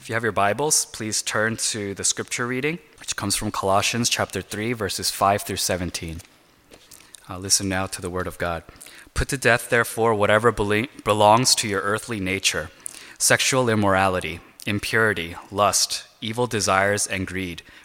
If you have your Bibles, please turn to the scripture reading, which comes from Colossians chapter 3, verses 5 through 17. Uh, listen now to the word of God. Put to death, therefore, whatever bele- belongs to your earthly nature sexual immorality, impurity, lust, evil desires, and greed,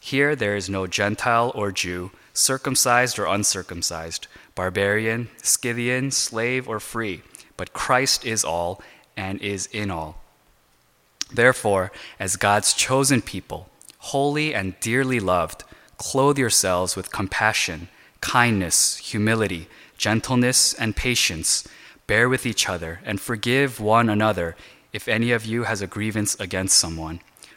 Here there is no Gentile or Jew, circumcised or uncircumcised, barbarian, Scythian, slave or free, but Christ is all and is in all. Therefore, as God's chosen people, holy and dearly loved, clothe yourselves with compassion, kindness, humility, gentleness, and patience. Bear with each other and forgive one another if any of you has a grievance against someone.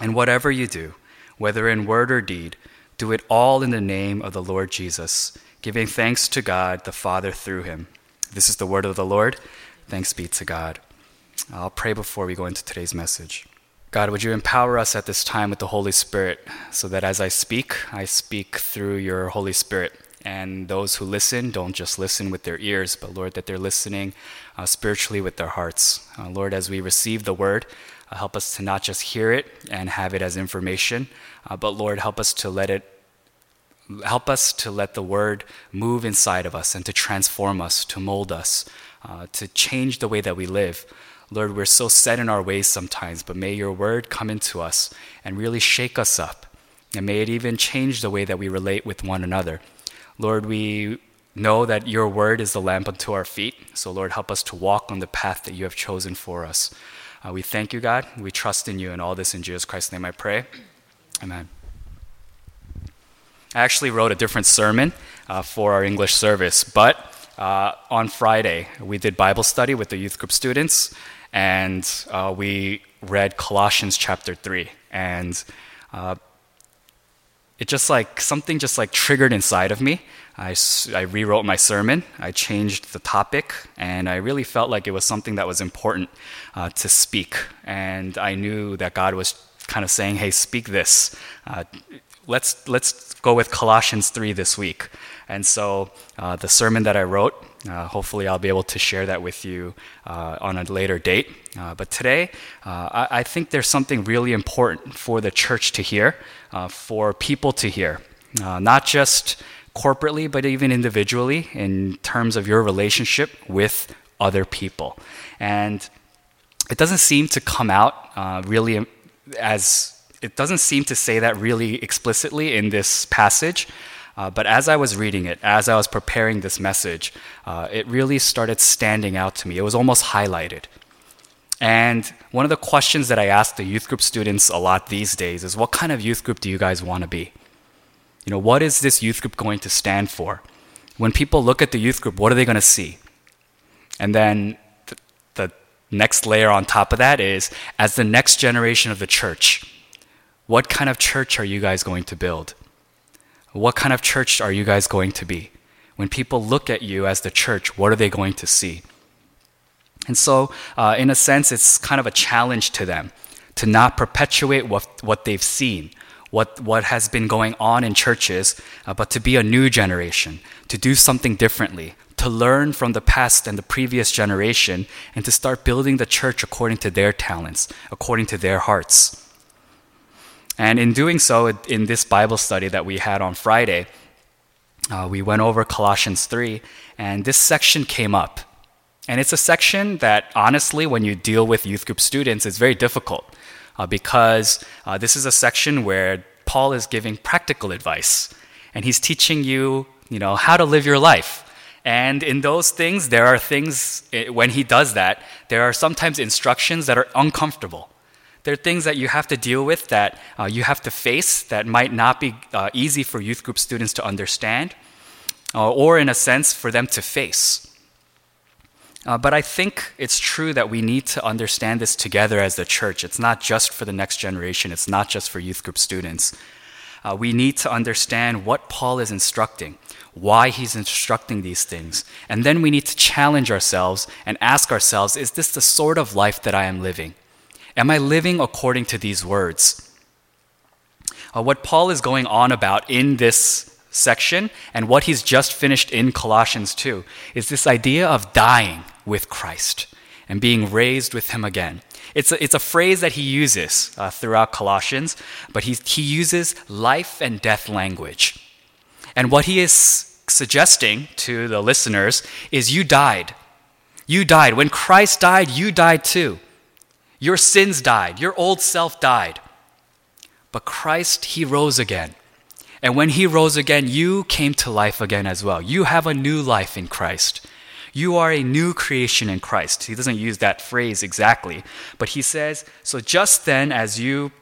And whatever you do, whether in word or deed, do it all in the name of the Lord Jesus, giving thanks to God the Father through him. This is the word of the Lord. Thanks be to God. I'll pray before we go into today's message. God, would you empower us at this time with the Holy Spirit so that as I speak, I speak through your Holy Spirit. And those who listen don't just listen with their ears, but Lord, that they're listening uh, spiritually with their hearts. Uh, Lord, as we receive the word, uh, help us to not just hear it and have it as information, uh, but Lord, help us to let it help us to let the word move inside of us and to transform us, to mold us, uh, to change the way that we live. Lord, we're so set in our ways sometimes, but may your word come into us and really shake us up. And may it even change the way that we relate with one another. Lord, we know that your word is the lamp unto our feet. So, Lord, help us to walk on the path that you have chosen for us. Uh, we thank you, God. We trust in you, and all this in Jesus Christ's name I pray. Amen. I actually wrote a different sermon uh, for our English service, but uh, on Friday we did Bible study with the youth group students, and uh, we read Colossians chapter 3. And uh, it just like something just like triggered inside of me. I, I rewrote my sermon, I changed the topic, and I really felt like it was something that was important uh, to speak. And I knew that God was kind of saying, hey, speak this. Uh, let's, let's go with Colossians 3 this week. And so uh, the sermon that I wrote, uh, hopefully I'll be able to share that with you uh, on a later date. Uh, but today, uh, I, I, think there's something really important for the church to hear, uh, for people to hear, not just corporately, but even individually in terms of your relationship with other people. And it doesn't seem to come out really as it doesn't seem to say that really explicitly in this passage. Uh, but as I was reading it, as I was preparing this message, uh, it really started standing out to me. It was almost highlighted. And one of the questions that I ask the youth group students a lot these days is what kind of youth group do you guys want to be? You know, what is this youth group going to stand for? When people look at the youth group, what are they going to see? And then the, the next layer on top of that is as the next generation of the church, what kind of church are you guys going to build? What kind of church are you guys going to be? When people look at you as the church, what are they going to see? And so, uh, in a sense, it's kind of a challenge to them to not perpetuate what, what they've seen, what, what has been going on in churches, uh, but to be a new generation, to do something differently, to learn from the past and the previous generation, and to start building the church according to their talents, according to their hearts. And in doing so, in this Bible study that we had on Friday, uh, we went over Colossians 3, and this section came up. And it's a section that, honestly, when you deal with youth group students, is very difficult uh, because uh, this is a section where Paul is giving practical advice, and he's teaching you, you know, how to live your life. And in those things, there are things, eh, when he does that, there are sometimes instructions that are uncomfortable. There are things that you have to deal with that uh, you have to face that might not be uh, easy for youth group students to understand, uh, or in a sense, for them to face. Uh, but I think it's true that we need to understand this together as the church. It's not just for the next generation, it's not just for youth group students. Uh, we need to understand what Paul is instructing, why he's instructing these things. And then we need to challenge ourselves and ask ourselves is this the sort of life that I am living? Am I living according to these words? Uh, what Paul is going on about in this section and what he's just finished in Colossians 2 is this idea of dying with Christ and being raised with him again. It's a, it's a phrase that he uses uh, throughout Colossians, but he, he uses life and death language. And what he is suggesting to the listeners is you died. You died. When Christ died, you died too. Your sins died, your old self died. But Christ, He rose again. And when He rose again, you came to life again as well. You have a new life in Christ. You are a new creation in Christ. He doesn't use that phrase exactly, but he says, So just then, as you,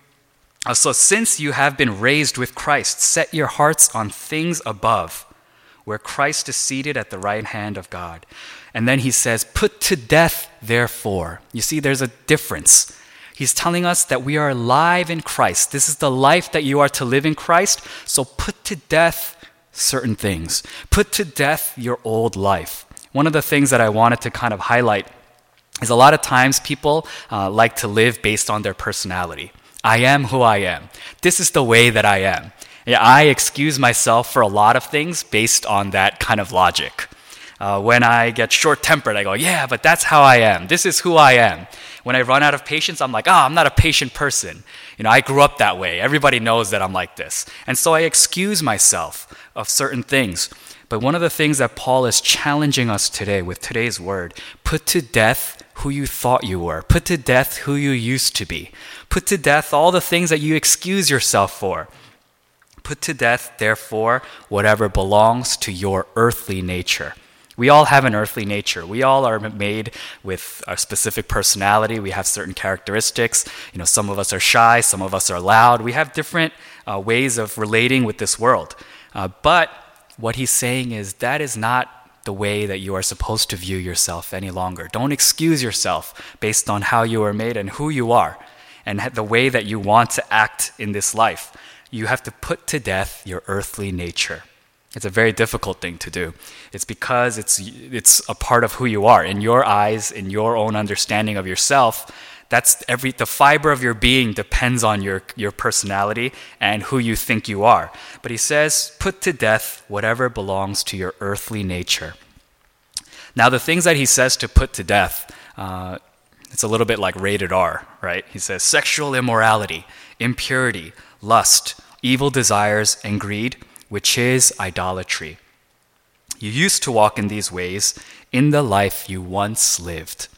uh, so since you have been raised with Christ, set your hearts on things above, where Christ is seated at the right hand of God. And then he says, Put to death, therefore. You see, there's a difference. He's telling us that we are alive in Christ. This is the life that you are to live in Christ. So put to death certain things. Put to death your old life. One of the things that I wanted to kind of highlight is a lot of times people uh, like to live based on their personality. I am who I am. This is the way that I am. I excuse myself for a lot of things based on that kind of logic. Uh, when I get short tempered, I go, yeah, but that's how I am. This is who I am. When I run out of patience, I'm like, ah, oh, I'm not a patient person. You know, I grew up that way. Everybody knows that I'm like this. And so I excuse myself of certain things. But one of the things that Paul is challenging us today with today's word put to death who you thought you were, put to death who you used to be, put to death all the things that you excuse yourself for. Put to death, therefore, whatever belongs to your earthly nature. We all have an earthly nature. We all are made with a specific personality. We have certain characteristics. You know, some of us are shy, some of us are loud. We have different uh, ways of relating with this world. Uh, but what he's saying is that is not the way that you are supposed to view yourself any longer. Don't excuse yourself based on how you are made and who you are and the way that you want to act in this life. You have to put to death your earthly nature. It's a very difficult thing to do. It's because it's, it's a part of who you are. In your eyes, in your own understanding of yourself, that's every, the fiber of your being depends on your, your personality and who you think you are. But he says, put to death whatever belongs to your earthly nature. Now, the things that he says to put to death, uh, it's a little bit like rated R, right? He says sexual immorality, impurity, lust, evil desires, and greed which is idolatry. You used to walk in these ways in the life you once lived.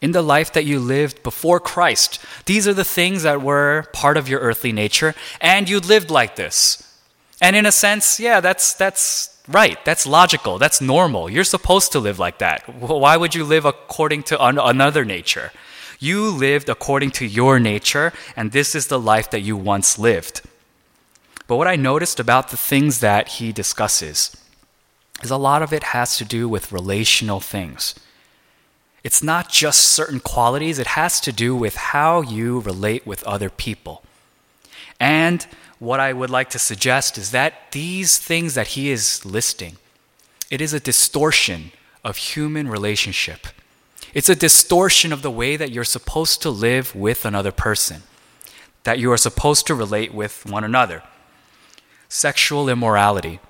In the life that you lived before Christ. These are the things that were part of your earthly nature, and you lived like this. And in a sense, yeah, that's, that's right. That's logical. That's normal. You're supposed to live like that. Why would you live according to another nature? You lived according to your nature, and this is the life that you once lived. But what I noticed about the things that he discusses is a lot of it has to do with relational things. It's not just certain qualities, it has to do with how you relate with other people. And what I would like to suggest is that these things that he is listing, it is a distortion of human relationship. It's a distortion of the way that you're supposed to live with another person, that you are supposed to relate with one another sexual immorality.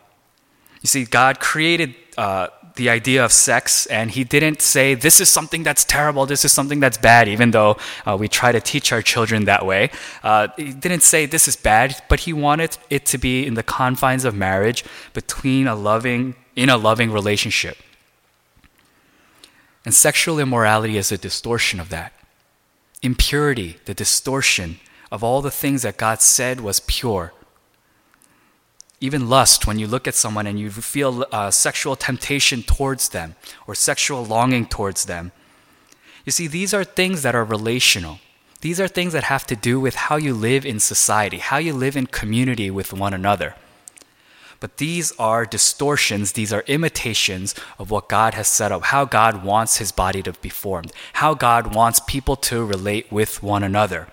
You see, God created uh, the idea of sex, and he didn't say, This is something that's terrible, this is something that's bad, even though uh, we try to teach our children that way. Uh, he didn't say, This is bad, but he wanted it to be in the confines of marriage between a loving, in a loving relationship. And sexual immorality is a distortion of that. Impurity, the distortion of all the things that God said was pure. Even lust, when you look at someone and you feel uh, sexual temptation towards them or sexual longing towards them. You see, these are things that are relational. These are things that have to do with how you live in society, how you live in community with one another. But these are distortions, these are imitations of what God has set up, how God wants his body to be formed, how God wants people to relate with one another.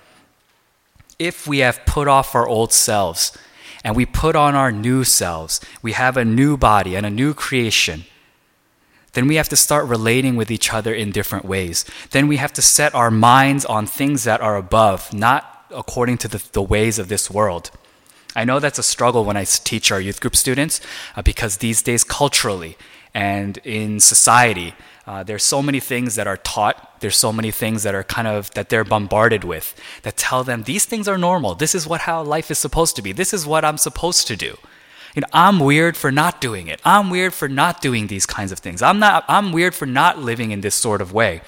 If we have put off our old selves and we put on our new selves, we have a new body and a new creation, then we have to start relating with each other in different ways. Then we have to set our minds on things that are above, not according to the, the ways of this world. I know that's a struggle when I teach our youth group students uh, because these days, culturally and in society, uh, there's so many things that are taught. There's so many things that are kind of that they're bombarded with that tell them these things are normal. This is what how life is supposed to be. This is what I'm supposed to do. You know, I'm weird for not doing it. I'm weird for not doing these kinds of things. I'm not. I'm weird for not living in this sort of way.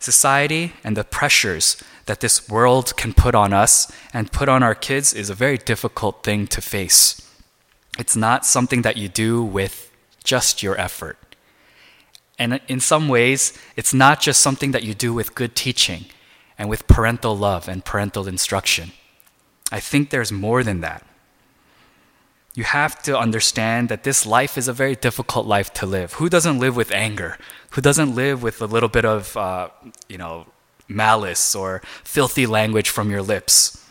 Society and the pressures that this world can put on us and put on our kids is a very difficult thing to face. It's not something that you do with just your effort. And in some ways, it's not just something that you do with good teaching and with parental love and parental instruction. I think there's more than that. You have to understand that this life is a very difficult life to live. Who doesn't live with anger? Who doesn't live with a little bit of, uh, you know, malice or filthy language from your lips.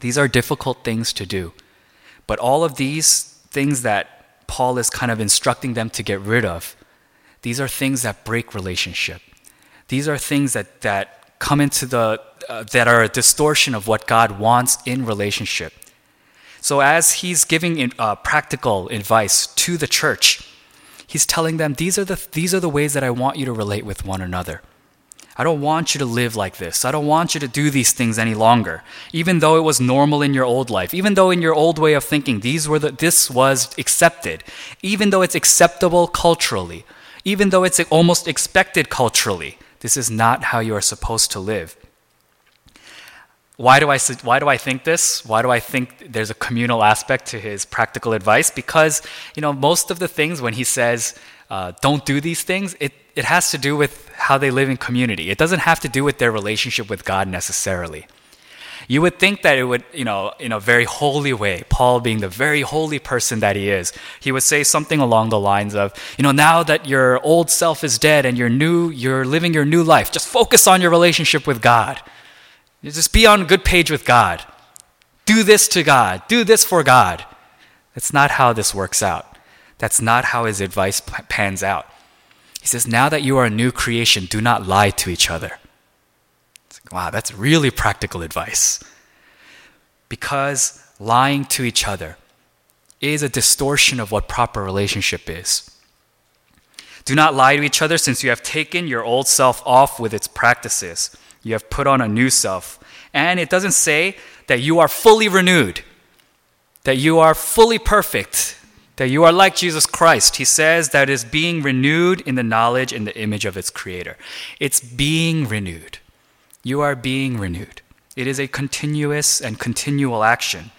These are difficult things to do. But all of these things that Paul is kind of instructing them to get rid of, these are things that break relationship. These are things that, that come into the, uh, that are a distortion of what God wants in relationship. So, as he's giving uh, practical advice to the church, he's telling them these are, the, these are the ways that I want you to relate with one another. I don't want you to live like this. I don't want you to do these things any longer. Even though it was normal in your old life, even though in your old way of thinking these were the, this was accepted, even though it's acceptable culturally, even though it's almost expected culturally, this is not how you are supposed to live. Why do, I, why do I think this? Why do I think there's a communal aspect to his practical advice? Because, you know, most of the things when he says, uh, don't do these things, it, it has to do with how they live in community. It doesn't have to do with their relationship with God necessarily. You would think that it would, you know, in a very holy way, Paul being the very holy person that he is, he would say something along the lines of, you know, now that your old self is dead and you're new, you're living your new life, just focus on your relationship with God. Just be on good page with God. Do this to God. Do this for God. That's not how this works out. That's not how his advice pans out. He says, Now that you are a new creation, do not lie to each other. Like, wow, that's really practical advice. Because lying to each other is a distortion of what proper relationship is. Do not lie to each other since you have taken your old self off with its practices. You have put on a new self. And it doesn't say that you are fully renewed, that you are fully perfect, that you are like Jesus Christ. He says that is being renewed in the knowledge and the image of its creator. It's being renewed. You are being renewed. It is a continuous and continual action.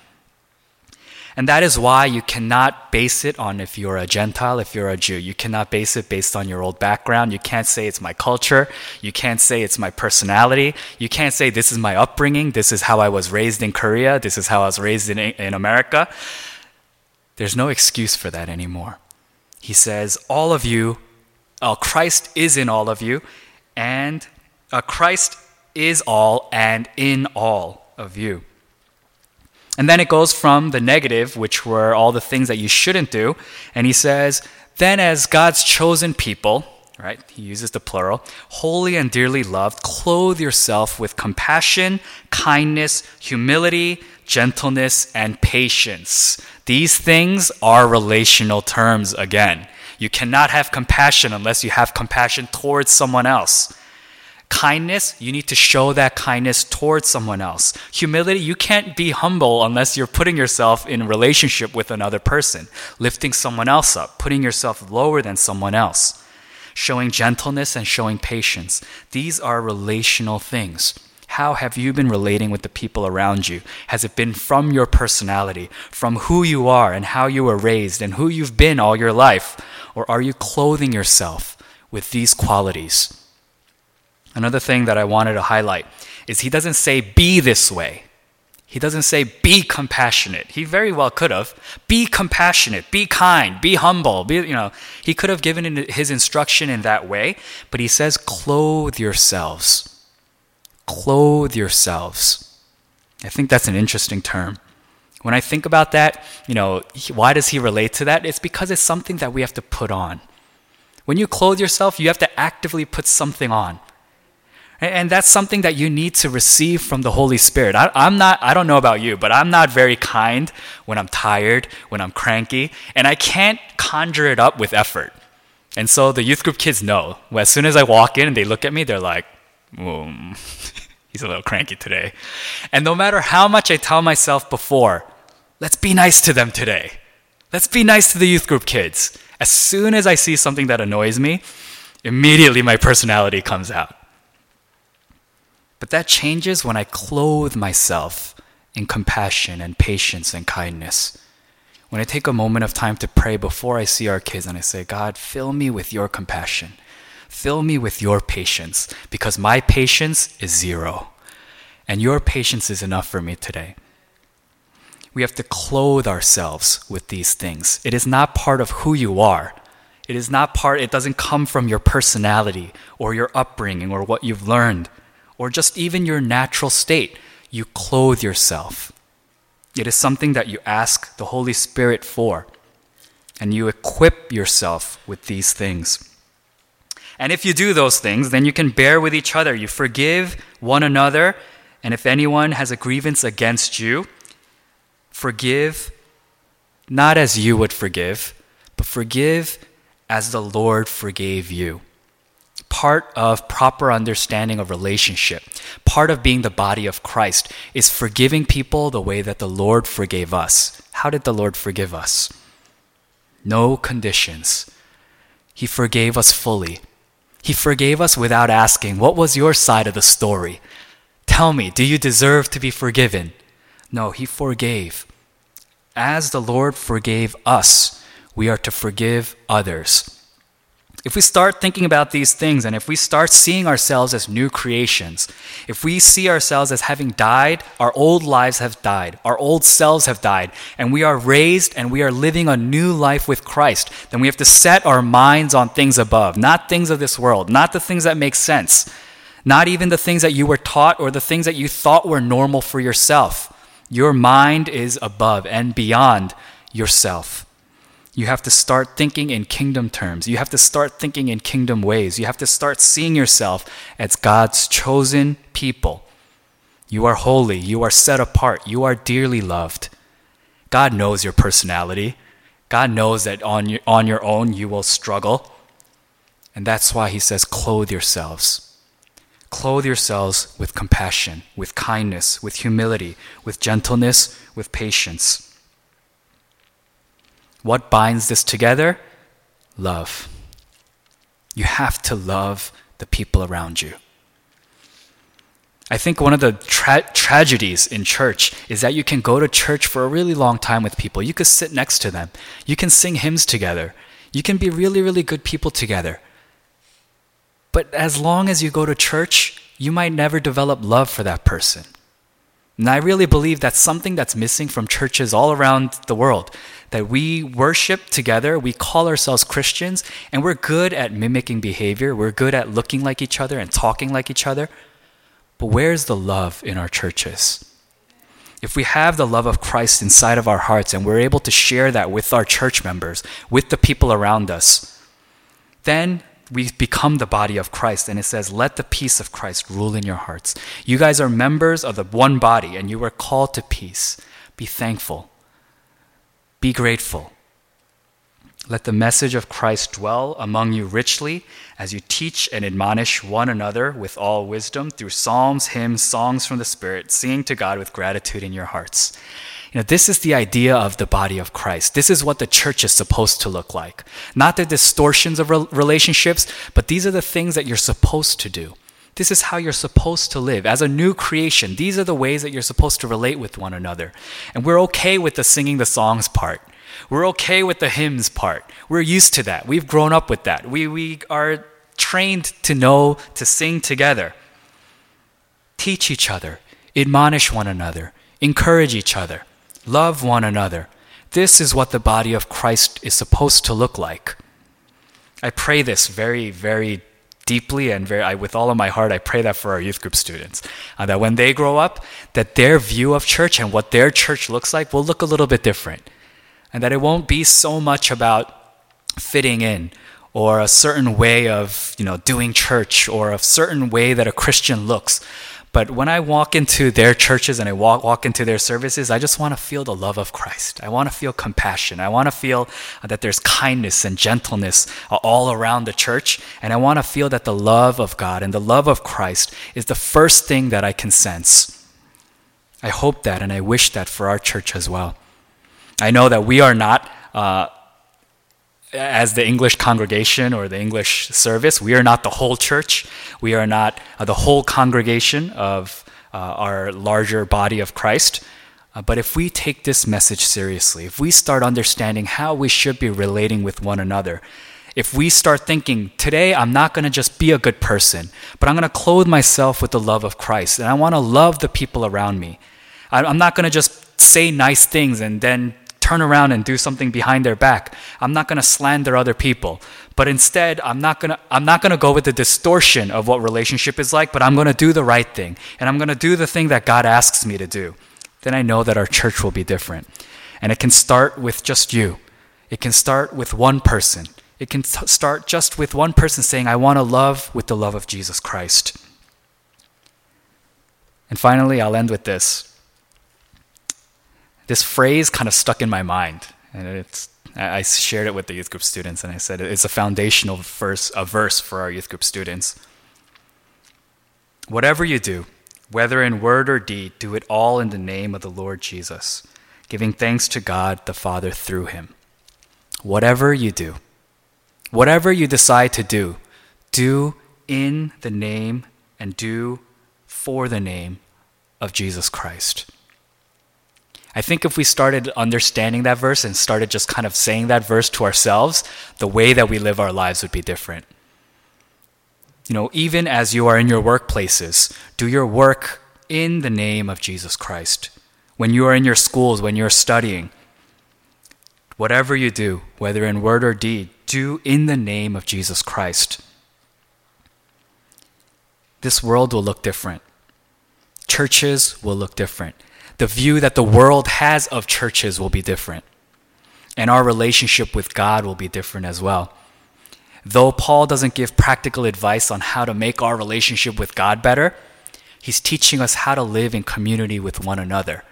And that is why you cannot base it on if you're a Gentile, if you're a Jew. You cannot base it based on your old background. You can't say it's my culture. You can't say it's my personality. You can't say this is my upbringing. This is how I was raised in Korea. This is how I was raised in, in America. There's no excuse for that anymore. He says, All of you, uh, Christ is in all of you, and uh, Christ is all and in all of you. And then it goes from the negative, which were all the things that you shouldn't do, and he says, Then as God's chosen people, right? He uses the plural, holy and dearly loved, clothe yourself with compassion, kindness, humility, gentleness, and patience. These things are relational terms again. You cannot have compassion unless you have compassion towards someone else. Kindness, you need to show that kindness towards someone else. Humility, you can't be humble unless you're putting yourself in relationship with another person, lifting someone else up, putting yourself lower than someone else. Showing gentleness and showing patience. These are relational things. How have you been relating with the people around you? Has it been from your personality, from who you are and how you were raised and who you've been all your life? Or are you clothing yourself with these qualities? Another thing that I wanted to highlight is he doesn't say be this way. He doesn't say be compassionate. He very well could have. Be compassionate, be kind, be humble. Be, you know, he could have given his instruction in that way, but he says clothe yourselves. Clothe yourselves. I think that's an interesting term. When I think about that, you know, why does he relate to that? It's because it's something that we have to put on. When you clothe yourself, you have to actively put something on. And that's something that you need to receive from the Holy Spirit. I, am not, I don't know about you, but I'm not very kind when I'm tired, when I'm cranky, and I can't conjure it up with effort. And so the youth group kids know. As soon as I walk in and they look at me, they're like, he's a little cranky today. And no matter how much I tell myself before, let's be nice to them today. Let's be nice to the youth group kids. As soon as I see something that annoys me, immediately my personality comes out. But that changes when I clothe myself in compassion and patience and kindness. When I take a moment of time to pray before I see our kids and I say, God, fill me with your compassion. Fill me with your patience because my patience is zero. And your patience is enough for me today. We have to clothe ourselves with these things. It is not part of who you are. It is not part, it doesn't come from your personality or your upbringing or what you've learned or just even your natural state, you clothe yourself. It is something that you ask the Holy Spirit for, and you equip yourself with these things. And if you do those things, then you can bear with each other. You forgive one another, and if anyone has a grievance against you, forgive not as you would forgive, but forgive as the Lord forgave you part of proper understanding of relationship, part of being the body of Christ, is forgiving people the way that the Lord forgave us. How did the Lord forgive us? No conditions. He forgave us fully. He forgave us without asking, What was your side of the story? Tell me, do you deserve to be forgiven? No, He forgave. As the Lord forgave us, we are to forgive others. If we start thinking about these things and if we start seeing ourselves as new creations, if we see ourselves as having died, our old lives have died, our old selves have died, and we are raised and we are living a new life with Christ, then we have to set our minds on things above, not things of this world, not the things that make sense, not even the things that you were taught or the things that you thought were normal for yourself. Your mind is above and beyond yourself. You have to start thinking in kingdom terms. You have to start thinking in kingdom ways. You have to start seeing yourself as God's chosen people. You are holy. You are set apart. You are dearly loved. God knows your personality. God knows that on your, on your own you will struggle. And that's why he says, clothe yourselves. Clothe yourselves with compassion, with kindness, with humility, with gentleness, with patience. What binds this together? Love. You have to love the people around you. I think one of the tra- tragedies in church is that you can go to church for a really long time with people. You could sit next to them. You can sing hymns together. You can be really, really good people together. But as long as you go to church, you might never develop love for that person. And I really believe that's something that's missing from churches all around the world. That we worship together, we call ourselves Christians, and we're good at mimicking behavior. We're good at looking like each other and talking like each other. But where's the love in our churches? If we have the love of Christ inside of our hearts and we're able to share that with our church members, with the people around us, then we become the body of Christ. And it says, Let the peace of Christ rule in your hearts. You guys are members of the one body, and you were called to peace. Be thankful. Be grateful. Let the message of Christ dwell among you richly as you teach and admonish one another with all wisdom through psalms, hymns, songs from the Spirit, singing to God with gratitude in your hearts. You know, this is the idea of the body of Christ. This is what the church is supposed to look like. Not the distortions of re- relationships, but these are the things that you're supposed to do. This is how you're supposed to live. As a new creation, these are the ways that you're supposed to relate with one another. And we're okay with the singing the songs part. We're okay with the hymns part. We're used to that. We've grown up with that. We, we are trained to know to sing together. Teach each other, admonish one another, encourage each other, love one another. This is what the body of Christ is supposed to look like. I pray this very, very deeply and very, I, with all of my heart. I pray that for our youth group students, uh, that when they grow up, that their view of church and what their church looks like will look a little bit different and that it won't be so much about fitting in or a certain way of you know doing church or a certain way that a Christian looks. But when I walk into their churches and I walk, walk into their services, I just want to feel the love of Christ. I want to feel compassion. I want to feel that there's kindness and gentleness all around the church. And I want to feel that the love of God and the love of Christ is the first thing that I can sense. I hope that and I wish that for our church as well. I know that we are not, uh, as the English congregation or the English service, we are not the whole church. We are not uh, the whole congregation of uh, our larger body of Christ. Uh, but if we take this message seriously, if we start understanding how we should be relating with one another, if we start thinking, today I'm not going to just be a good person, but I'm going to clothe myself with the love of Christ, and I want to love the people around me. I'm not going to just say nice things and then turn around and do something behind their back. I'm not going to slander other people. But instead, I'm not going to I'm not going to go with the distortion of what relationship is like, but I'm going to do the right thing. And I'm going to do the thing that God asks me to do. Then I know that our church will be different. And it can start with just you. It can start with one person. It can t- start just with one person saying, I want to love with the love of Jesus Christ. And finally, I'll end with this this phrase kind of stuck in my mind, and it's I shared it with the youth group students, and I said it's a foundational verse, a verse for our youth group students. Whatever you do, whether in word or deed, do it all in the name of the Lord Jesus, giving thanks to God the Father through him. Whatever you do, whatever you decide to do, do in the name and do for the name of Jesus Christ. I think if we started understanding that verse and started just kind of saying that verse to ourselves, the way that we live our lives would be different. You know, even as you are in your workplaces, do your work in the name of Jesus Christ. When you are in your schools, when you're studying, whatever you do, whether in word or deed, do in the name of Jesus Christ. This world will look different. Churches will look different the view that the world has of churches will be different. And our relationship with God will be different as well. Though Paul doesn't give practical advice on how to make our relationship with God better, he's teaching us how to live in community with one another.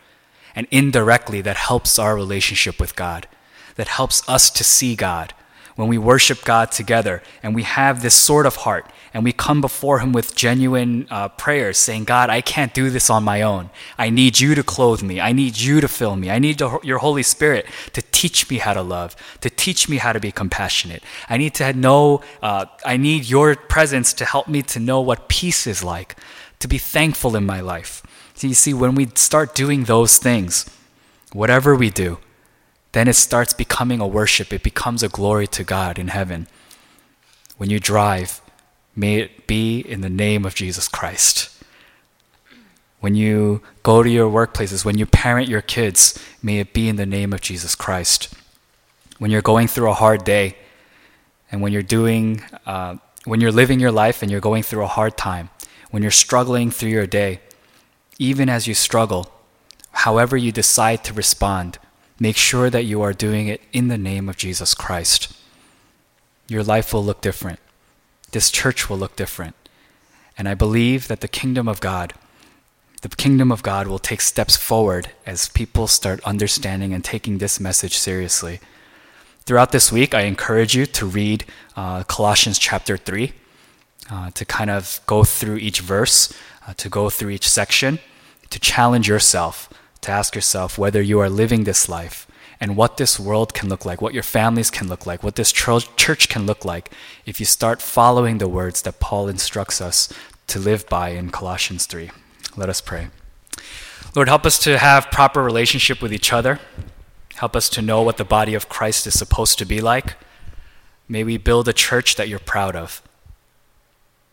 And indirectly, that helps our relationship with God, that helps us to see God, when we worship God together and we have this sort of heart and we come before Him with genuine uh, prayers, saying, God, I can't do this on my own. I need you to clothe me. I need you to fill me. I need to, your Holy Spirit to teach me how to love, to teach me how to be compassionate. I need to know, uh, I need your presence to help me to know what peace is like, to be thankful in my life. So you see, when we start doing those things, whatever we do, then it starts becoming a worship. It becomes a glory to God in heaven. When you drive, may it be in the name of Jesus Christ. When you go to your workplaces, when you parent your kids, may it be in the name of Jesus Christ. When you're going through a hard day, and when you're doing, uh, when you're living your life and you're going through a hard time, when you're struggling through your day, even as you struggle, however you decide to respond, Make sure that you are doing it in the name of Jesus Christ. Your life will look different. This church will look different. And I believe that the kingdom of God, the kingdom of God will take steps forward as people start understanding and taking this message seriously. Throughout this week, I encourage you to read uh, Colossians chapter 3, uh, to kind of go through each verse, uh, to go through each section, to challenge yourself, to ask yourself whether you are living this life and what this world can look like, what your families can look like, what this church can look like if you start following the words that Paul instructs us to live by in Colossians 3. Let us pray. Lord, help us to have proper relationship with each other. Help us to know what the body of Christ is supposed to be like. May we build a church that you're proud of.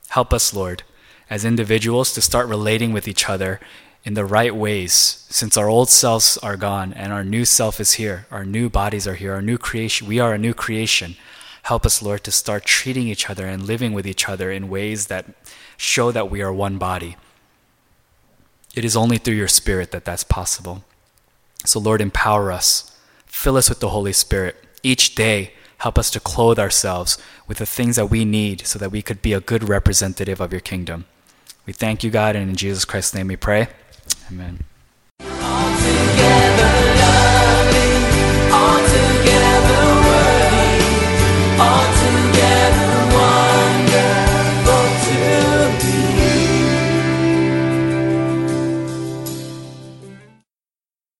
Help us, Lord, as individuals to start relating with each other in the right ways since our old selves are gone and our new self is here. Our new bodies are here. Our new creation. We are a new creation. Help us, Lord, to start treating each other and living with each other in ways that show that we are one body. It is only through your Spirit that that's possible. So, Lord, empower us. Fill us with the Holy Spirit. Each day, help us to clothe ourselves with the things that we need so that we could be a good representative of your kingdom. We thank you, God, and in Jesus Christ's name we pray. Amen.